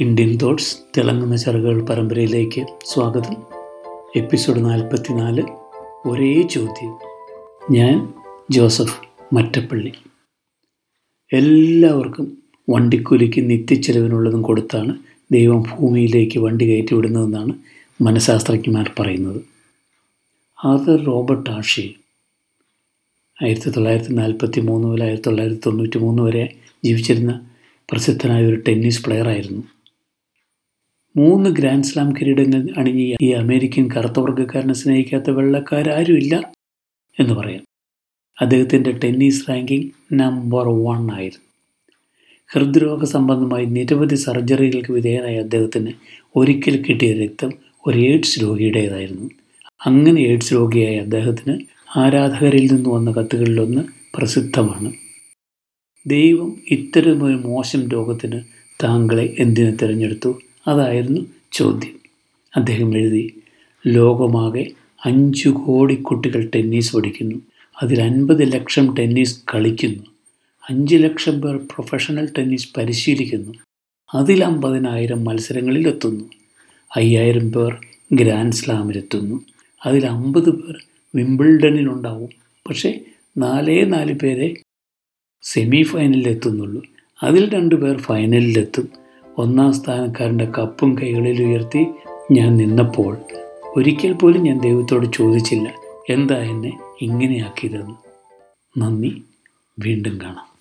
Indian thoughts തിളങ്ങുന്ന ചെറുകൾ പരമ്പരയിലേക്ക് സ്വാഗതം. എപ്പിസോഡ് നാൽപ്പത്തിനാല് ഒരേ ചോദ്യം. ഞാൻ ജോസഫ് മറ്റപ്പള്ളി. എല്ലാവർക്കും വണ്ടിക്കൂലിക്ക് നിത്യച്ചെലവിനുള്ളതും കൊടുത്താണ് ദൈവം ഭൂമിയിലേക്ക് വണ്ടി കയറ്റി വിടുന്നതെന്നാണ് മനഃശാസ്ത്രജ്ഞന്മാർ പറയുന്നത്. Arthur Robert Ashe. ആയിരത്തി തൊള്ളായിരത്തി നാൽപ്പത്തി മൂന്ന് മുതൽ ആയിരത്തി തൊള്ളായിരത്തി തൊണ്ണൂറ്റി മൂന്ന് വരെ ജീവിച്ചിരുന്ന പ്രസിദ്ധനായ ഒരു ടെന്നീസ് പ്ലെയറായിരുന്നു. മൂന്ന് ഗ്രാൻഡ് സ്ലാം കിരീടങ്ങൾ അണിഞ്ഞ ഈ അമേരിക്കൻ കറുത്തവർഗക്കാരനെ സ്നേഹിക്കാത്ത വെള്ളക്കാരാരുമില്ല എന്ന് പറയാം. അദ്ദേഹത്തിന്റെ ടെന്നീസ് റാങ്കിംഗ് നമ്പർ വൺ ആയിരുന്നു. ഹൃദ്രോഗ സംബന്ധമായി നിരവധി സർജറികൾക്ക് വിധേയനായ അദ്ദേഹത്തിന് ഒരിക്കൽ കിട്ടിയ രക്തം ഒരു എയ്ഡ്സ് രോഗിയുടേതായിരുന്നു. അങ്ങനെ എയ്ഡ്സ് രോഗിയായ അദ്ദേഹത്തിന് ആരാധകരിൽ നിന്ന് വന്ന കത്തുകളിലൊന്ന് പ്രസിദ്ധമാണ്. ദൈവം ഇത്തരമൊരു മോശം രോഗത്തിന് താങ്കളെ എന്തിനു തിരഞ്ഞെടുത്തു? അതായിരുന്നു ചോദ്യം. അദ്ദേഹം എഴുതി ലോകമാകെ അഞ്ചു കോടി കുട്ടികൾ ടെന്നീസ് പഠിക്കുന്നു. അതിൽ അൻപത് ലക്ഷം ടെന്നീസ് കളിക്കുന്നു. അഞ്ച് ലക്ഷം പേർ പ്രൊഫഷണൽ ടെന്നീസ് പരിശീലിക്കുന്നു. അതിൽ അമ്പതിനായിരം മത്സരങ്ങളിലെത്തുന്നു അയ്യായിരം പേർ ഗ്രാൻഡ് സ്ലാമിലെത്തുന്നു അതിൽ അമ്പത് പേർ വിംബിൾഡണിലുണ്ടാവും പക്ഷേ നാലേ നാല് പേരെ സെമി ഫൈനലിലെത്തുന്നുള്ളൂ അതിൽ രണ്ട് പേർ ഫൈനലിലെത്തും ഒന്നാം സ്ഥാനക്കാരന്റെ കപ്പും കൈകളിൽ ഉയർത്തി ഞാൻ നിന്നപ്പോൾ ഒരിക്കൽ പോലും ഞാൻ ദൈവത്തോട് ചോദിച്ചില്ല എന്താ എന്നെ ഇങ്ങനെയാക്കിയതെന്ന്? നന്ദി വീണ്ടും കാണാം.